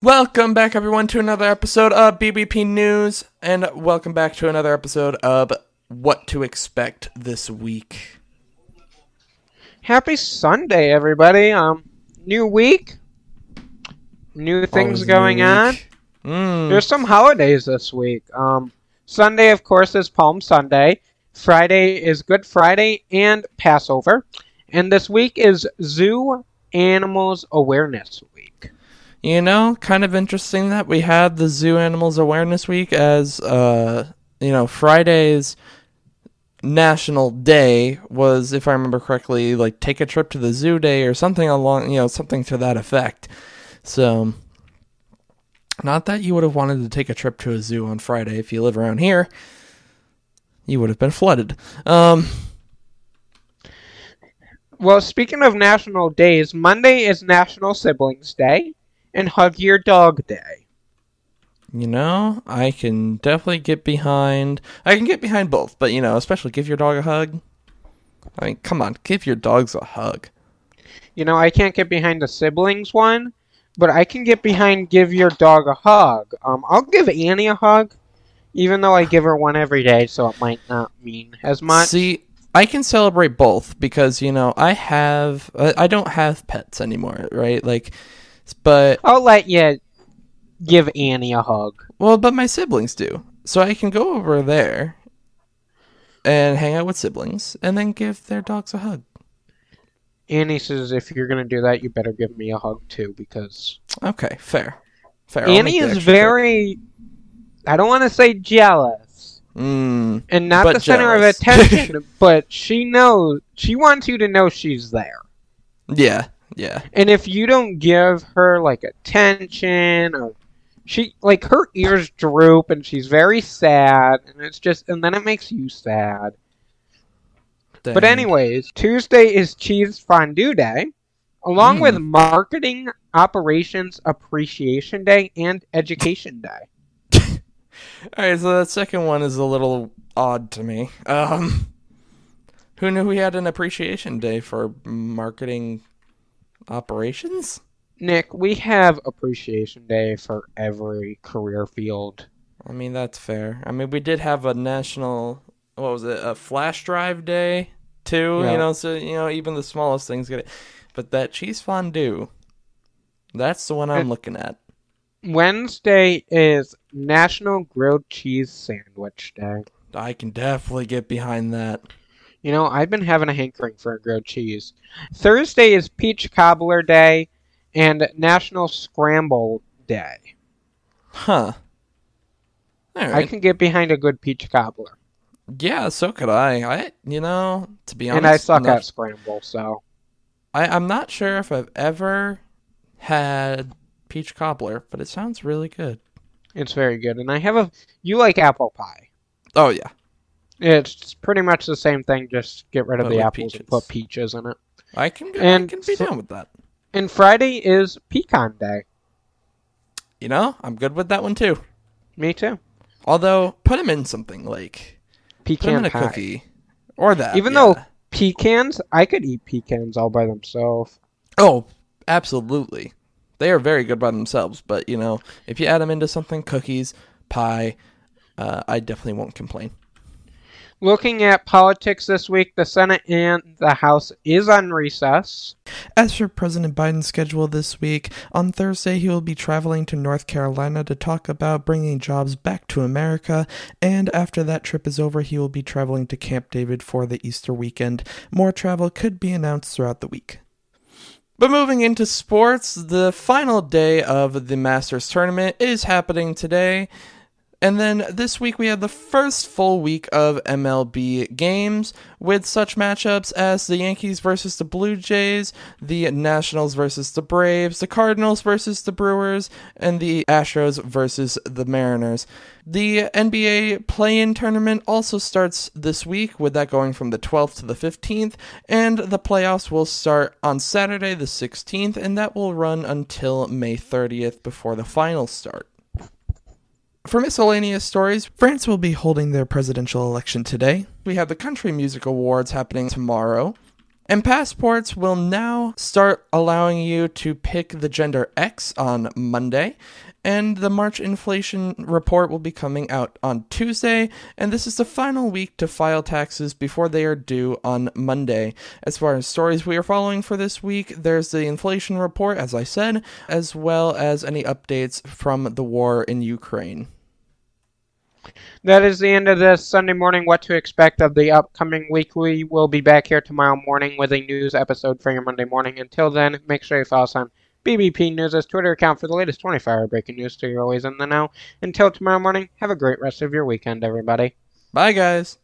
Welcome back, everyone, to another episode of BBP News, and welcome back to another episode of What to Expect This Week. Happy Sunday, everybody. Um, new week, new things Always going new on. Mm. There's some holidays this week. Um, Sunday, of course, is Palm Sunday. Friday is Good Friday and Passover. And this week is Zoo Animals Awareness Week. You know, kind of interesting that we had the Zoo Animals Awareness Week as, uh, you know, Friday's national day was, if I remember correctly, like take a trip to the zoo day or something along, you know, something to that effect. So, not that you would have wanted to take a trip to a zoo on Friday if you live around here. You would have been flooded. Um, Well, speaking of national days, Monday is National Siblings Day and Hug Your Dog Day. You know, I can definitely get behind. I can get behind both, but you know, especially give your dog a hug. I mean, come on, give your dogs a hug. You know, I can't get behind the siblings one, but I can get behind give your dog a hug. Um, I'll give Annie a hug, even though I give her one every day, so it might not mean as much. See, I can celebrate both because you know I have. I I don't have pets anymore, right? Like, but I'll let you give Annie a hug. well, but my siblings do, so I can go over there and hang out with siblings, and then give their dogs a hug. Annie says if you're gonna do that, you better give me a hug too, because Okay, fair, fair. I'll Annie is extra trip. very. I don't want to say jealous. Mm, And not the center of attention, but she knows she wants you to know she's there. yeah, yeah. And if you don't give her like attention or she like her ears droop and she's very sad and it's just and then it makes you sad. But anyways, Tuesday is cheese fondue day along Mm. with marketing operations appreciation day and education day. All right, so that second one is a little odd to me. Um, who knew we had an appreciation day for marketing operations? Nick, we have appreciation day for every career field. I mean, that's fair. I mean, we did have a national, what was it, a flash drive day too. Yeah. You know, so you know, even the smallest things get it. But that cheese fondue, that's the one I'm looking at. Wednesday is National Grilled Cheese Sandwich Day. I can definitely get behind that. You know, I've been having a hankering for a grilled cheese. Thursday is Peach Cobbler Day and National Scramble Day. Huh. All I can get behind a good peach cobbler. Yeah, so could I. I, you know, to be honest, and I suck not- at scramble, so. I, I'm not sure if I've ever had peach cobbler, but it sounds really good. It's very good. And I have a. You like apple pie. Oh yeah, It's pretty much the same thing, just get rid of But the apples and put peaches in it. I can go, And I can be fr- down with that. And Friday is Pecan Day. You know, I'm good with that one too. Me too. Although, put them in something like Pecan pie. cookie or that. Even yeah. though pecans, I could eat pecans all by themselves. oh, absolutely, they are very good by themselves. But you know, if you add them into something, cookies, pie, uh, I definitely won't complain. Looking at politics this week, the Senate and the House is on recess. As for President Biden's schedule this week, on Thursday he will be traveling to North Carolina to talk about bringing jobs back to America, and after that trip is over, he will be traveling to Camp David for the Easter weekend. More travel could be announced throughout the week. But moving into sports, the final day of the Masters tournament is happening today. And then this week we had the first full week of MLB games with such matchups as the Yankees versus the Blue Jays, the Nationals versus the Braves, the Cardinals versus the Brewers, and the Astros versus the Mariners. The NBA play-in tournament also starts this week with that going from the 12th to the 15th, and the playoffs will start on Saturday the 16th and that will run until May 30th before the finals start. For miscellaneous stories, France will be holding their presidential election today. We have the Country Music Awards happening tomorrow. And passports will now start allowing you to pick the gender X on Monday. And the March inflation report will be coming out on Tuesday. And this is the final week to file taxes before they are due on Monday. As far as stories we are following for this week, there's the inflation report, as I said, as well as any updates from the war in Ukraine. That is the end of this Sunday morning. What to expect of the upcoming week. We will be back here tomorrow morning with a news episode for your Monday morning. Until then, make sure you follow us on BBP News' Twitter account for the latest 24 hour breaking news so you're always in the know. Until tomorrow morning, have a great rest of your weekend, everybody. Bye, guys.